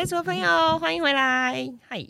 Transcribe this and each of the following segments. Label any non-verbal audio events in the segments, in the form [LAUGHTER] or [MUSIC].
来，所有朋友，欢迎回来。嗨，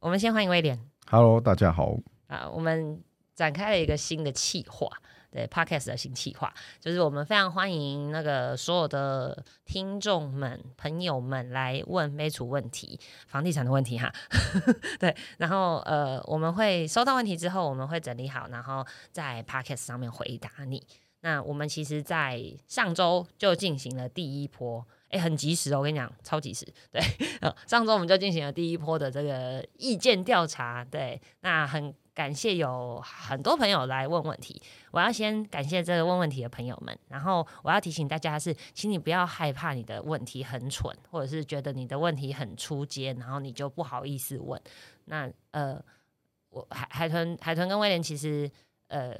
我们先欢迎威廉。Hello，大家好。啊，我们展开了一个新的企划，对 Podcast 的新企划，就是我们非常欢迎那个所有的听众们、朋友们来问妹楚问题，房地产的问题哈。[LAUGHS] 对，然后呃，我们会收到问题之后，我们会整理好，然后在 Podcast 上面回答你。那我们其实，在上周就进行了第一波，哎，很及时哦，我跟你讲，超及时。对，[LAUGHS] 上周我们就进行了第一波的这个意见调查。对，那很感谢有很多朋友来问问题，我要先感谢这个问问题的朋友们。然后我要提醒大家是，请你不要害怕你的问题很蠢，或者是觉得你的问题很出街，然后你就不好意思问。那呃，我海海豚海豚跟威廉其实呃。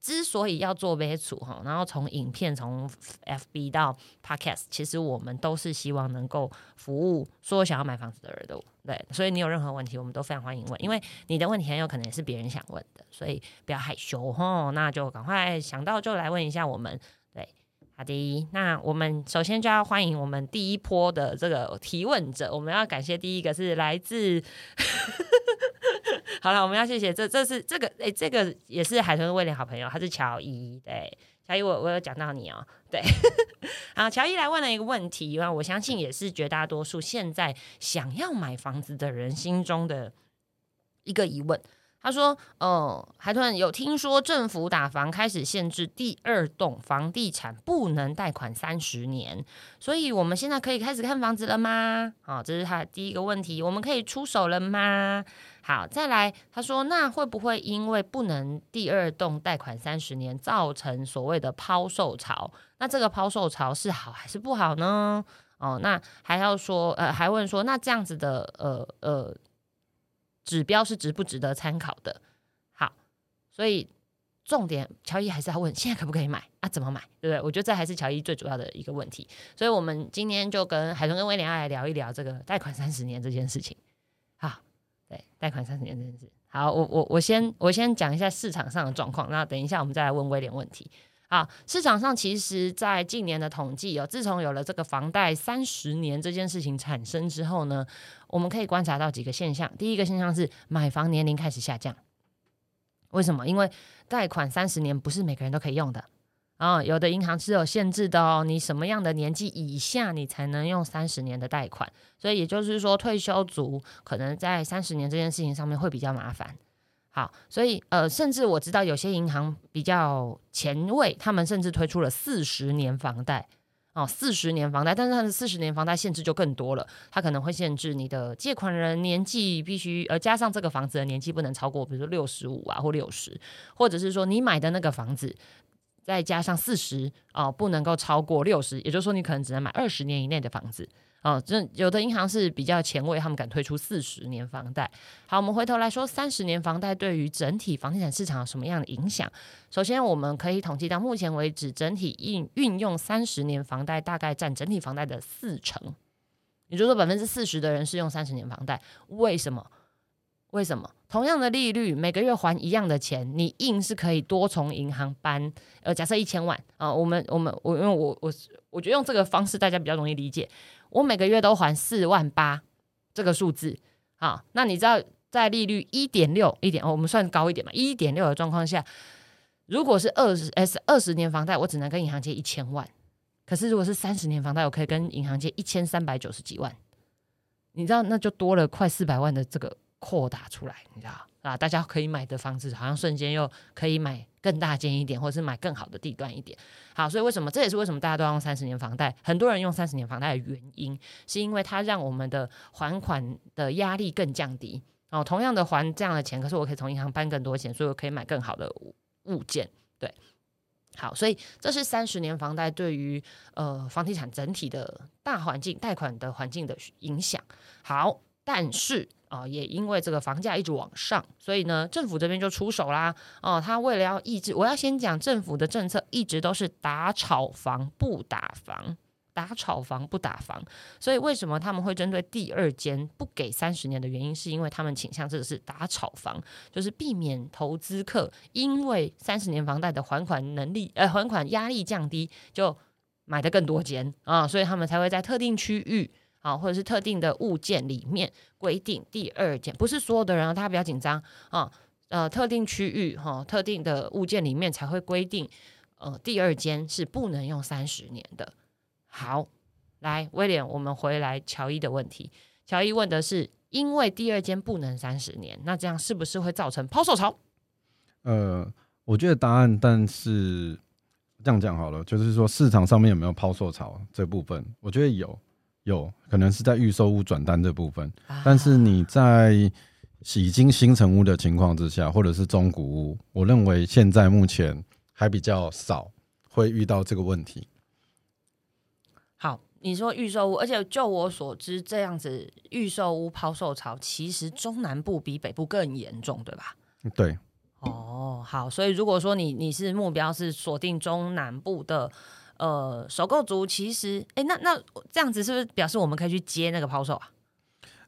之所以要做微储哈，然后从影片从 FB 到 Podcast，其实我们都是希望能够服务所有想要买房子的人的，对，所以你有任何问题，我们都非常欢迎问，因为你的问题很有可能也是别人想问的，所以不要害羞哈，那就赶快想到就来问一下我们，好的，那我们首先就要欢迎我们第一波的这个提问者，我们要感谢第一个是来自。[LAUGHS] 好了，我们要谢谢这这是这个诶、这个也是海豚威廉好朋友，他是乔伊。对，乔伊我我有讲到你哦、对，[LAUGHS] 好，乔伊来问了一个问题，那我相信也是绝大多数现在想要买房子的人心中的一个疑问。他说：“哦、海豚有听说政府打房开始限制第二栋房地产不能贷款三十年，所以我们现在可以开始看房子了吗？好、这是他的第一个问题，我们可以出手了吗？好，再来，他说，那会不会因为不能第二栋贷款三十年，造成所谓的抛售潮？那这个抛售潮是好还是不好呢？哦，那还要说，呃，还问说，那这样子的，呃呃，指标是值不值得参考的？好，所以重点，乔伊还是要问，现在可不可以买啊？怎么买？对不对？我觉得这还是乔伊最主要的一个问题。所以我们今天就跟海豚跟威廉要来聊一聊这个贷款三十年这件事情。好。对，贷款三十年这件事。好，我我我先我先讲一下市场上的状况，那等一下我们再来问威廉问题。好，市场上其实，在近年的统计哦，自从有了这个房贷三十年这件事情产生之后呢，我们可以观察到几个现象。第一个现象是买房年龄开始下降。为什么？因为贷款三十年不是每个人都可以用的。啊、有的银行是有限制的哦，你什么样的年纪以下你才能用三十年的贷款？所以也就是说，退休族可能在三十年这件事情上面会比较麻烦。好，所以呃，甚至我知道有些银行比较前卫，他们甚至推出了四十年房贷哦，四十年房贷，但是它的四十年房贷限制就更多了，它可能会限制你的借款人年纪必须呃加上这个房子的年纪不能超过，比如说六十五啊或六十，或者是说你买的那个房子。再加上四十哦，不能够超过六十，也就是说你可能只能买二十年以内的房子哦。这有的银行是比较前卫，他们敢推出四十年房贷。好，我们回头来说，三十年房贷对于整体房地产市场有什么样的影响？首先，我们可以统计到目前为止，整体运运用三十年房贷大概占整体房贷的四成，也就是说百分之四十的人是用三十年房贷。为什么？为什么？同样的利率，每个月还一样的钱，你硬是可以多从银行搬。呃，假设一千万啊、我们我们我因为我我我觉得用这个方式大家比较容易理解。我每个月都还四万八这个数字，好，那你知道在利率一点六一点，哦我们算高一点嘛，一点六的状况下，如果是二十 S 二十年房贷，我只能跟银行借一千万。可是如果是三十年房贷，我可以跟银行借一千三百九十几万，你知道那就多了快四百万的这个扩大出来，你知道啊？大家可以买的房子好像瞬间又可以买更大间一点，或者是买更好的地段一点。好，所以为什么这也是为什么大家都要用三十年房贷？很多人用三十年房贷的原因，是因为它让我们的还款的压力更降低。哦，同样的还这样的钱，可是我可以从银行搬更多钱，所以我可以买更好的物件。对，好，所以这是三十年房贷对于呃房地产整体的大环境贷款的环境的影响。好，但是啊、也因为这个房价一直往上，所以呢，政府这边就出手啦。哦，他为了要抑制，我要先讲政府的政策一直都是打炒房不打房。打炒房不打房，所以为什么他们会针对第二间不给三十年的原因，是因为他们倾向这个是打炒房，就是避免投资客因为三十年房贷的还款能力呃还款压力降低，就买的更多间啊，所以他们才会在特定区域啊，或者是特定的物件里面规定第二间，不是所有的人，大家不要紧张啊。呃，特定区域哈，特定的物件里面才会规定，呃，第二间是不能用三十年的。好，来威廉，我们回来乔伊的问题。乔伊问的是，因为第二间不能三十年，那这样是不是会造成抛售潮？呃，我觉得答案，但是这样讲好了，就是说市场上面有没有抛售潮这部分，我觉得有，有可能是在预售屋转单这部分，但是你在。已经新成屋的情况之下，或者是中古屋，我认为现在目前还比较少会遇到这个问题。好，你说预售屋，而且就我所知，这样子预售屋抛售潮，其实中南部比北部更严重，对吧？对。哦，好，所以如果说你你是目标是锁定中南部的呃首购族，其实，哎，那那这样子是不是表示我们可以去接那个抛售啊？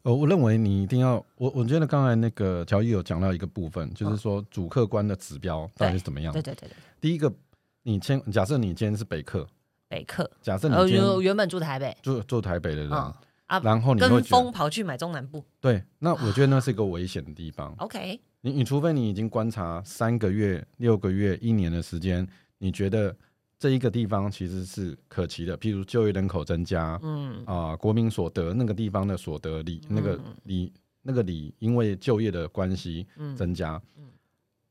呃，我认为你一定要我，我觉得刚才那个乔伊有讲到一个部分，就是说主客观的指标到底是怎么样？对对对对。第一个，你先假设你今天是北客，北客，假设你今天原本住台北，住住台北的人啊，然后你跟风跑去买中南部，对，那我觉得那是一个危险的地方。[SIGHS] OK，你你除非你已经观察三个月、六个月、一年的时间，你觉得。这一个地方其实是可期的，譬如就业人口增加，嗯啊，国民所得那个地方的所得里，那个里那个里，因为就业的关系增加，嗯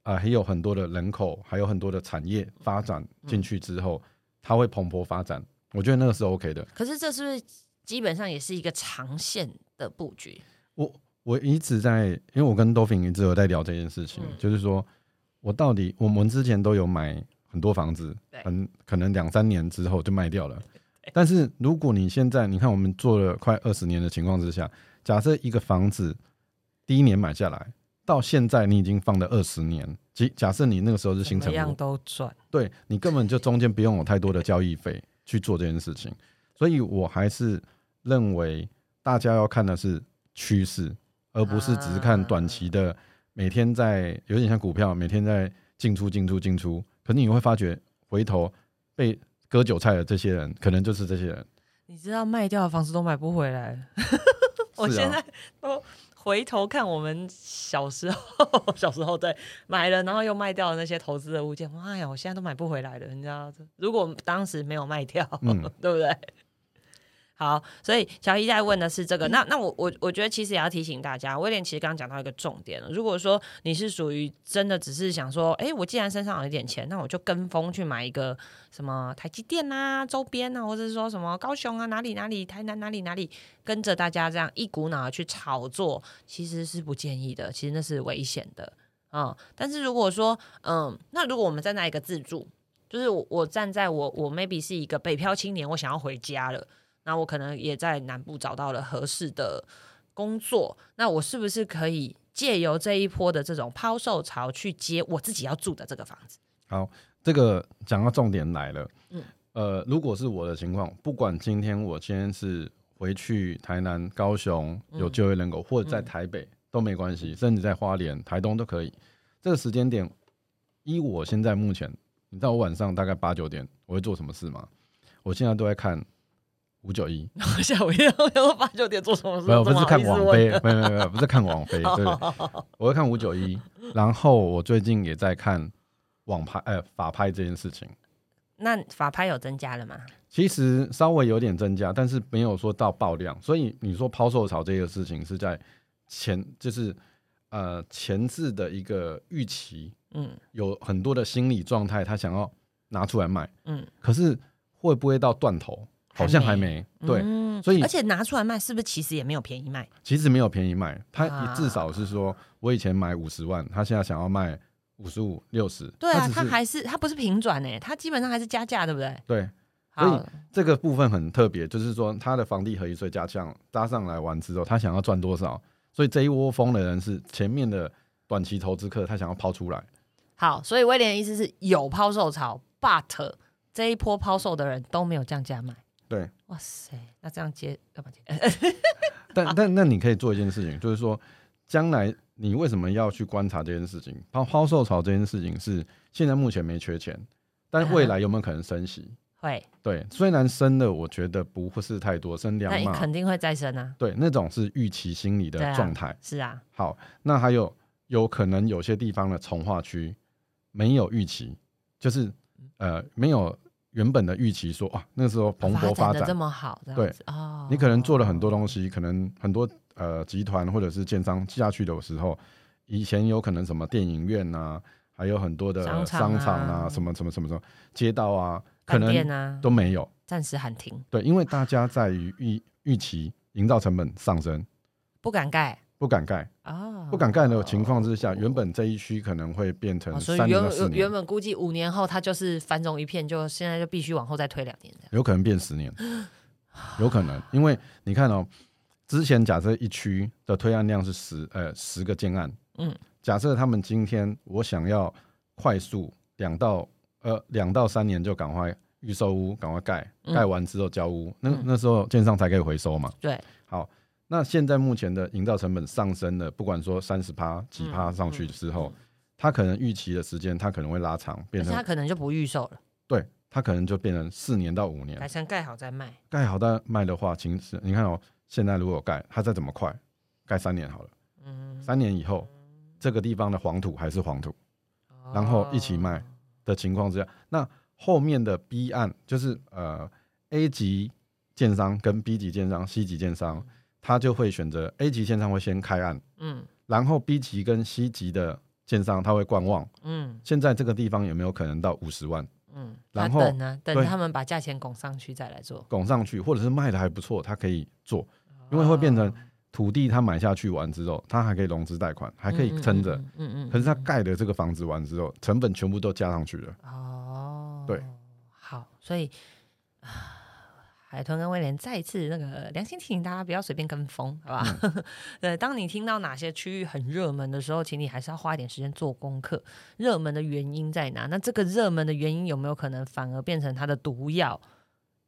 啊，还有很多的人口，还有很多的产业发展进去之后，它会蓬勃发展。我觉得那个是 OK 的。可是这是不是基本上也是一个长线的布局？我我一直在，因为我跟 Dolphin 一直有在聊这件事情，就是说我到底我们之前都有买。很多房子，很可能两三年之后就卖掉了。但是如果你现在，你看我们做了快二十年的情况之下，假设一个房子第一年买下来，到现在你已经放了二十年，即假设你那个时候是新成，样都赚，对你根本就中间不用有太多的交易费去做这件事情。所以我还是认为大家要看的是趋势，而不是只是看短期的，每天在有点像股票，每天在进出进出进出。可你会发觉，回头被割韭菜的这些人，可能就是这些人。你知道卖掉的房子都买不回来。[LAUGHS] 我现在都回头看我们小时候，[LAUGHS] 小时候对买了，然后又卖掉的那些投资的物件，妈呀，我现在都买不回来了。你知道，如果当时没有卖掉，[LAUGHS] 对不对？好，所以小一在问的是这个，那那我我我觉得其实也要提醒大家，威廉其实刚刚讲到一个重点了。如果说你是属于真的只是想说，哎，我既然身上有一点钱，那我就跟风去买一个什么台积电啊周边啊，或者是说什么高雄啊哪里哪里台南哪里哪里，跟着大家这样一股脑的去炒作，其实是不建议的，其实那是危险的啊。但是如果说，嗯，那如果我们站在一个自助，就是我我站在我我 maybe 是一个北漂青年，我想要回家了。那我可能也在南部找到了合适的工作，那我是不是可以借由这一波的这种抛售潮去接我自己要住的这个房子？好，这个讲到重点来了。嗯，呃，如果是我的情况，不管今天我今天是回去台南、高雄有就业人口，或者在台北都没关系，甚至在花莲、台东都可以。这个时间点，依我现在目前，你知道我晚上大概八九点我会做什么事吗？我现在都在看。五九一，吓我一跳！我八九点做什么事？没有，不是看王菲，没有没有没有，不是看王菲。对，[LAUGHS] 我会看五九一，然后我最近也在看网拍，呃，法拍这件事情。那法拍有增加了吗？其实稍微有点增加，但是没有说到爆量。所以你说抛售潮这个事情是在前，就是呃前置的一个预期，嗯，有很多的心理状态，他想要拿出来卖，嗯，可是会不会到断头？好像还没对，所以而且拿出来卖是不是其实也没有便宜卖？其实没有便宜卖，他至少是说我以前买五十万，他现在想要卖五十五六十。对啊，他还是他不是平转呢，他基本上还是加价，对不对？对，所以这个部分很特别，就是说他的房地合一税加项搭上来完之后，他想要赚多少？所以这一窝蜂的人是前面的短期投资客，他想要抛出来。好，所以威廉的意思是有抛售潮，but 这一波抛售的人都没有降价卖。对，哇塞，那这样接干嘛接？[LAUGHS] 但但那你可以做一件事情，就是说，将来你为什么要去观察这件事情？抛抛售潮这件事情是现在目前没缺钱，但未来有没有可能升息？[LAUGHS] 会，对，虽然升的我觉得不会是太多，升两码，肯定会再升啊。对，那种是预期心理的状态。是啊，好，那还有有可能有些地方的从化区没有预期，就是呃没有原本的预期说啊那时候蓬勃发展，的这么好，对。子哦，你可能做了很多东西，可能很多呃集团或者是建商下去的时候，以前有可能什么电影院呐、还有很多的商场啊。啊，什么什么什么什么街道啊，可能都没有。暂时喊停，对，因为大家在于预预期营造成本上升，不敢盖不敢盖，啊，不敢盖的情况之下，原本这一区可能会变成哦所以三年原到四年原，本估计五年后它就是繁荣一片，就现在就必须往后再推两年。有可能变十年，有可能，因为你看哦，之前假设一区的推案量是十呃十个建案，嗯，假设他们今天我想要快速两到呃两到三年就赶快预售屋赶快盖，嗯盖完之后交屋，那嗯那时候建商才可以回收嘛。对，好，那现在目前的营造成本上升了，不管说三十趴几趴嗯上去之后，嗯它可能预期的时间它可能会拉长，而变成且它可能就不预售了，对，它可能就变成四年到五年改。成盖好再卖。盖好再卖的话，其实你看哦，现在如果盖，它再怎么快，盖三年好了，嗯，三年以后，这个地方的黄土还是黄土然后一起卖哦的情况之下，那后面的 B 案就是呃 A 级建商跟 B 级建商、C 级建商，他就会选择 A 级建商会先开案，嗯。然后 B 级跟 C 级的建商他会观望，嗯。现在这个地方有没有可能到五十万？嗯，然后等呢，等他们把价钱拱上去再来做，拱上去，或者是卖的还不错，他可以做，因为会变成哦土地他买下去完之后，他还可以融资贷款，还可以撑着。，嗯嗯嗯嗯，可是他嗯盖的这个房子完之后，成本全部都加上去了。哦，对，好，所以啊海豚跟威廉再一次那个良心提醒大家，不要随便跟风，好吧？嗯 [LAUGHS] 对，当你听到哪些区域很热门的时候，请你还是要花一点时间做功课，热门的原因在哪？那这个热门的原因有没有可能反而变成它的毒药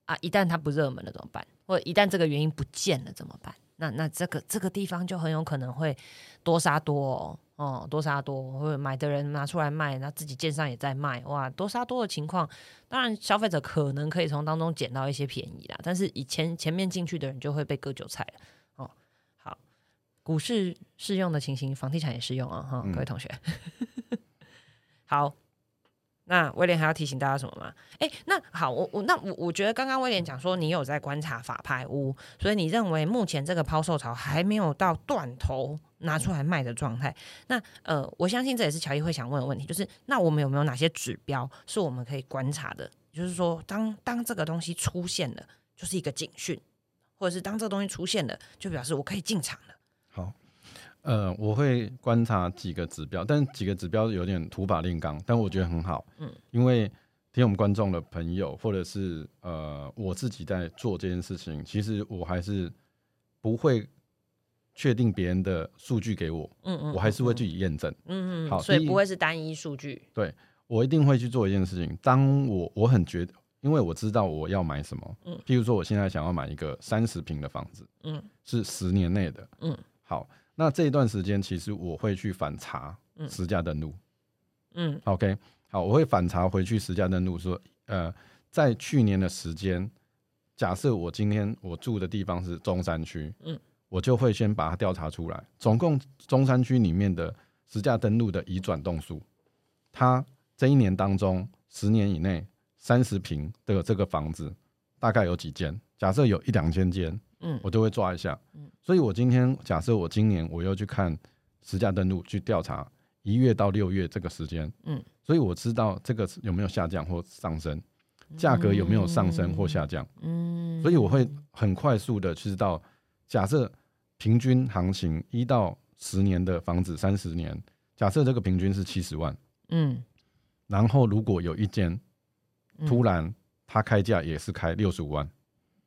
啊？一旦它不热门了怎么办？或者一旦这个原因不见了怎么办？那那这个这个地方就很有可能会多杀多哦，哦多杀多，或者买的人拿出来卖，那自己建商也在卖，哇，多杀多的情况，当然消费者可能可以从当中捡到一些便宜啦，但是以前前面进去的人就会被割韭菜了哦。好，股市适用的情形，房地产也适用啊，哈、嗯各位同学。[LAUGHS] 好，那威廉还要提醒大家什么吗？哎，那好，我我那我我觉得刚刚威廉讲说你有在观察法拍屋，所以你认为目前这个抛售潮还没有到断头拿出来卖的状态。那呃，我相信这也是乔伊会想问的问题，就是那我们有没有哪些指标是我们可以观察的？就是说，当当这个东西出现了，就是一个警讯，或者是当这个东西出现了，就表示我可以进场了。好，呃，我会观察几个指标，但几个指标有点土法炼钢，但我觉得很好，嗯，因为听我们观众的朋友，或者是呃我自己在做这件事情，其实我还是不会确定别人的数据给我，嗯嗯，我还是会自己验证。嗯嗯，好所以不会是单一数据。对我一定会去做一件事情。当我我很觉得，因为我知道我要买什么，嗯譬如说我现在想要买一个三十平的房子，嗯是十年内的，嗯，好，那这一段时间其实我会去反查嗯。实价登录、嗯。O k 好，我会反查回去实价登录说，呃，在去年的时间，假设我今天我住的地方是中山区，嗯，我就会先把它调查出来，总共中山区里面的实价登录的移转栋数，它这一年当中，十年以内三十平的这个房子大概有几间？假设有一两千间，嗯。我就会抓一下。嗯。所以我今天假设我今年我又去看实价登录去调查一月到六月这个时间，嗯，所以我知道这个有没有下降或上升，价格有没有上升或下降，嗯，所以我会很快速的知道，假设平均行情一到十年的房子三十年，假设这个平均是七十万，嗯。然后如果有一间嗯。突然它开价也是开六十五万，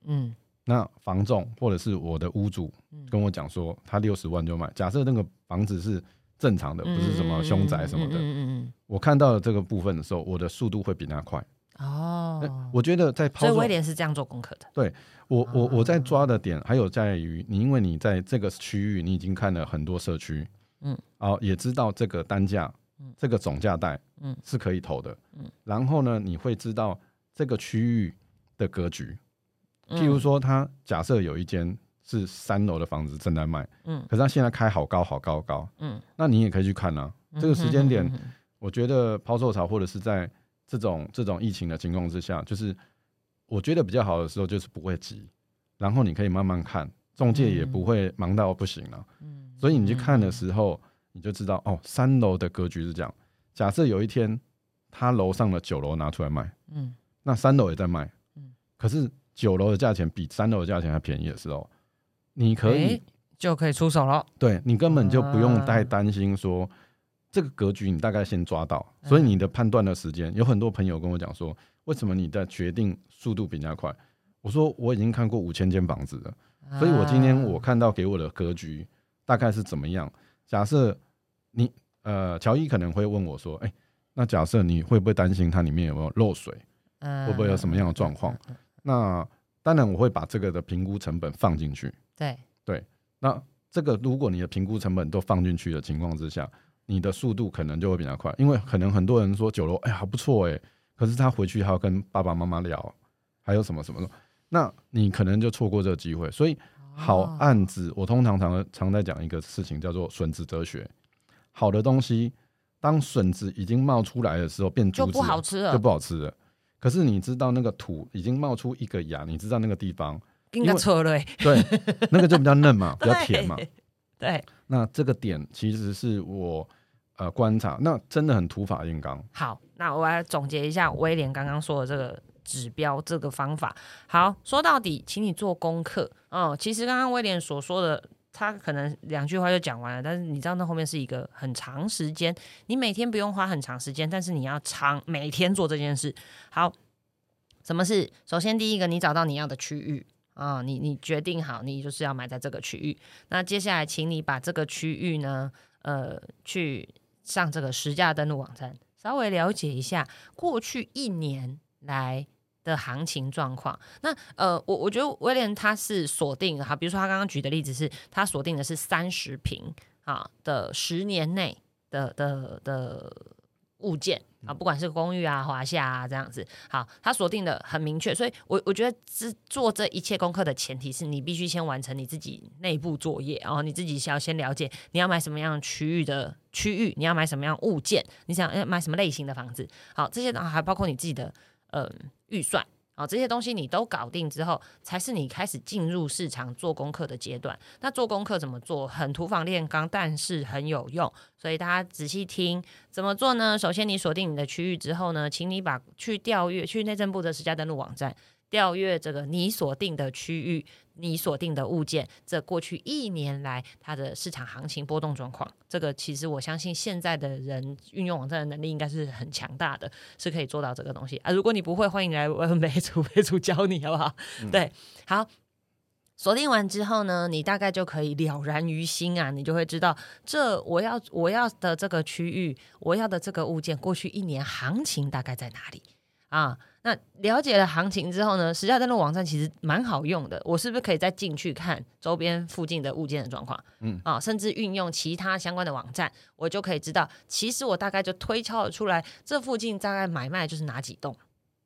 嗯。那房仲或者是我的屋主嗯。跟我讲说，他六十万就买。假设那个房子是正常的，不是什么凶宅什么的，嗯嗯嗯我看到了这个部分的时候，我的速度会比他快。嗯哦，我觉得在抛售所以威，廉是这样做功课的。对我我我在抓的点还有在于你，因为你在这个区域，你已经看了很多社区，嗯，哦，也知道这个单价嗯，这个总价带，嗯。是可以投的，嗯，然后呢，你会知道这个区域的格局。嗯譬如说，他假设有一间是三楼的房子正在卖，嗯可是他现在开好高好高好高，嗯，那你也可以去看啊。这个时间点我觉得抛售潮或者是在这种这种疫情的情况之下，就是我觉得比较好的时候就是不会急，然后你可以慢慢看，中介也不会忙到不行了。嗯所以你去看的时候，你就知道哦，三楼的格局是这样。假设有一天他楼上的九楼拿出来卖，嗯那三楼也在卖，嗯可是九楼的价钱比三楼的价钱还便宜的时候，你可以、诶就可以出手了。对你根本就不用啊太担心说这个格局你大概先抓到，所以嗯你的判断的时间，有很多朋友跟我讲说，为什么你的决定速度比人家快？我说我已经看过五千间房子了，所以我今天我啊看到给我的格局大概是怎么样。假设你呃，乔伊可能会问我说，哎、那假设你会不会担心它里面有没有漏水？会会不会有什么样的状况？那当然我会把这个的评估成本放进去。对对，那这个如果你的评估成本都放进去的情况之下，你的速度可能就会比较快，因为可能很多人说九楼哎呀不错哎，可是他回去还要跟爸爸妈妈聊，还有什么什么的，那你可能就错过这个机会。所以好哦案子，我通常常常在讲一个事情叫做笋子哲学。好的东西，当笋子已经冒出来的时候，变就不竹子了就不好吃了。可是你知道那个土已经冒出一个芽，你知道那个地方，应该错了欸。对，那个就比较嫩嘛，[LAUGHS] 比较甜嘛。对对，那这个点其实是我呃观察，那真的很土法炼钢。好，那我来总结一下威廉刚刚说的这个指标这个方法。好，说到底，请你做功课。哦，其实刚刚威廉所说的，他可能两句话就讲完了，但是你知道那后面是一个很长时间，你每天不用花很长时间，但是你要长每天做这件事。好，什么事？首先第一个，你找到你要的区域。啊、你你决定好，你就是要买在这个区域。那接下来，请你把这个区域呢，呃，去上这个实价登录网站，稍微了解一下过去一年来的行情状况。那呃，我我觉得威廉他是锁定哈，比如说他刚刚举的例子是，他锁定的是三十平啊的十年内的的的物件啊，不管是公寓啊、华夏啊这样子，好，他锁定的很明确，所以我我觉得这做这一切功课的前提是你必须先完成你自己内部作业，然后你自己需要先了解你要买什么样区域的区域，你要买什么样物件，你想要买什么类型的房子，好，这些啊还包括你自己的嗯预算。啊，这些东西你都搞定之后，才是你开始进入市场做功课的阶段。那做功课怎么做？很土房炼钢，但是很有用。所以大家仔细听，怎么做呢？首先，你锁定你的区域之后呢，请你把去调阅去内政部的实价登录网站调阅这个你锁定的区域、你锁定的物件，这过去一年来它的市场行情波动状况。这个其实我相信现在的人运用网站的能力应该是很强大的，是可以做到这个东西啊。如果你不会，欢迎来问梅主，梅主教你好不好？对，好。锁定完之后呢，你大概就可以了然于心啊，你就会知道这我要我要的这个区域，我要的这个物件，过去一年行情大概在哪里啊？那了解了行情之后呢，实价登录网站其实蛮好用的，我是不是可以再进去看周边附近的物件的状况？嗯啊，甚至运用其他相关的网站，我就可以知道，其实我大概就推敲得出来，这附近大概买卖就是哪几栋。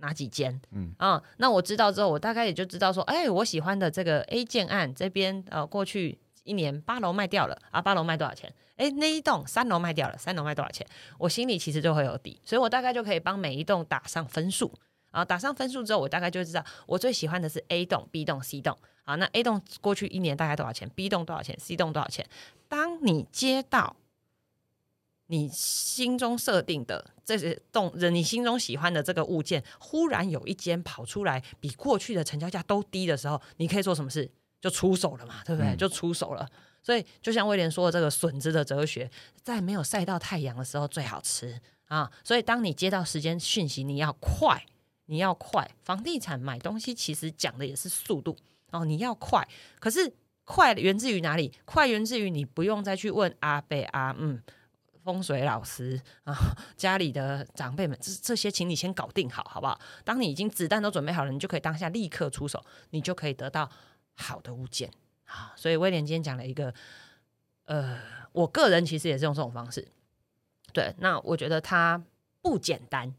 哪几间？嗯啊，那我知道之后，我大概也就知道说，哎，我喜欢的这个 A 建案这边，呃，过去一年八楼卖掉了啊，八楼卖多少钱？哎，那一栋三楼卖掉了，三楼卖多少钱？我心里其实就会有底，所以我大概就可以帮每一栋打上分数。啊，打上分数之后，我大概就知道我最喜欢的是 A 栋、B 栋、C 栋。好，那 A 栋过去一年大概多少钱？B 栋多少钱？C 栋多少钱？当你接到你心中设定的这些栋人，你心中喜欢的这个物件，忽然有一间跑出来比过去的成交价都低的时候，你可以做什么事？就出手了嘛，对不对？嗯就出手了。所以就像威廉说的，这个笋子的哲学，在没有晒到太阳的时候最好吃啊。所以当你接到时间讯息，你要快，你要快。房地产买东西其实讲的也是速度哦，你要快。可是快源自于哪里？快源自于你不用再去问阿贝阿嗯。风水老师啊，家里的长辈们，这这些，请你先搞定好，好不好？当你已经子弹都准备好了，你就可以当下立刻出手，你就可以得到好的物件啊。所以威廉今天讲了一个，呃，我个人其实也是用这种方式。对，那我觉得它不简单，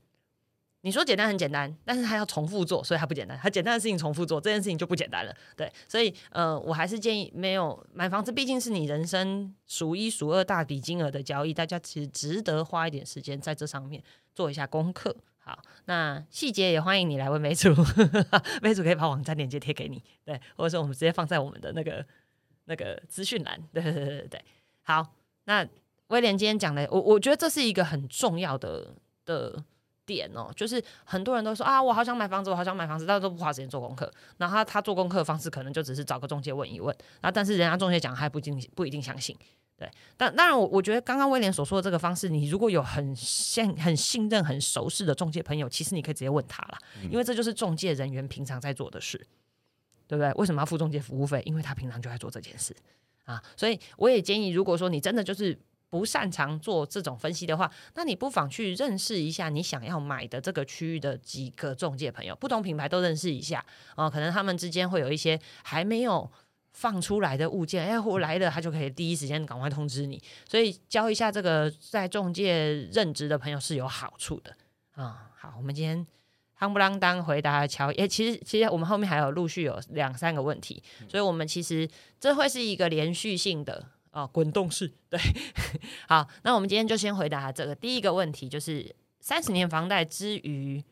你说简单很简单，但是他要重复做，所以他不简单。他简单的事情重复做，这件事情就不简单了。对，所以呃，我还是建议没有买房子，毕竟是你人生数一数二大笔金额的交易，大家其实值得花一点时间在这上面做一下功课。好，那细节也欢迎你来问梅主，[LAUGHS] 梅主可以把网站链接贴给你，对，或者说我们直接放在我们的那个那个资讯栏。对对对对对，好，那威廉今天讲的，我我觉得这是一个很重要的的。点哦，就是很多人都说啊，我好想买房子，我好想买房子，但都不花时间做功课。然后他他做功课的方式可能就只是找个中介问一问，然后但是人家中介讲还不一定不一定相信。对，但当然我我觉得刚刚威廉所说的这个方式，你如果有很信很信任很熟识的中介朋友，其实你可以直接问他了，因为这就是中介人员平常在做的事，对不对？为什么要付中介服务费？因为他平常就在做这件事啊。所以我也建议，如果说你真的就是不擅长做这种分析的话，那你不妨去认识一下你想要买的这个区域的几个中介朋友，不同品牌都认识一下哦。可能他们之间会有一些还没有放出来的物件，哎，我来了，他就可以第一时间赶快通知你。所以教一下这个在中介任职的朋友是有好处的啊。好，我们今天夯不啷当回答乔，哎，其实其实我们后面还有陆续有两三个问题，所以我们其实这会是一个连续性的。啊，滚动式对，[LAUGHS] 好，那我们今天就先回答这个第一个问题，就是三十年房贷之于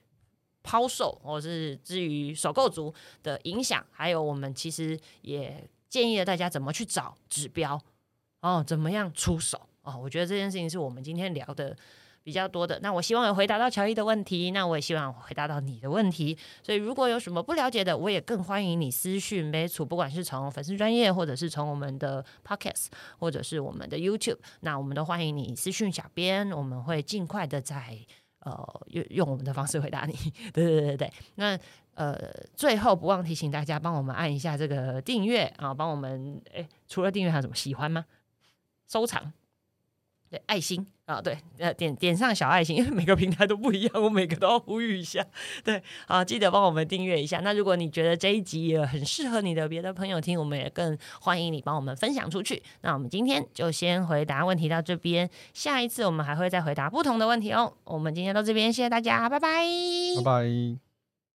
抛售，或是之于首购族的影响，还有我们其实也建议了大家怎么去找指标哦，怎么样出手哦，我觉得这件事情是我们今天聊的。比较多的，那我希望有回答到乔伊的问题，那我也希望回答到你的问题。所以如果有什么不了解的，我也更欢迎你私讯梅楚，不管是从粉丝专业，或者是从我们的 Podcast，或者是我们的 YouTube，那我们都欢迎你私讯小编，我们会尽快的在呃用用我们的方式回答你。[LAUGHS] 对对对对，那呃最后不忘提醒大家，帮我们按一下这个订阅啊，帮我们诶，除了订阅还有什么喜欢吗？收藏。对爱心啊，对，呃，点点上小爱心，因为每个平台都不一样，我每个都要呼吁一下。对，啊，记得帮我们订阅一下。那如果你觉得这一集也很适合你的别的朋友听，我们也更欢迎你帮我们分享出去。那我们今天就先回答问题到这边，下一次我们还会再回答不同的问题哦。我们今天到这边，谢谢大家，拜拜，拜拜。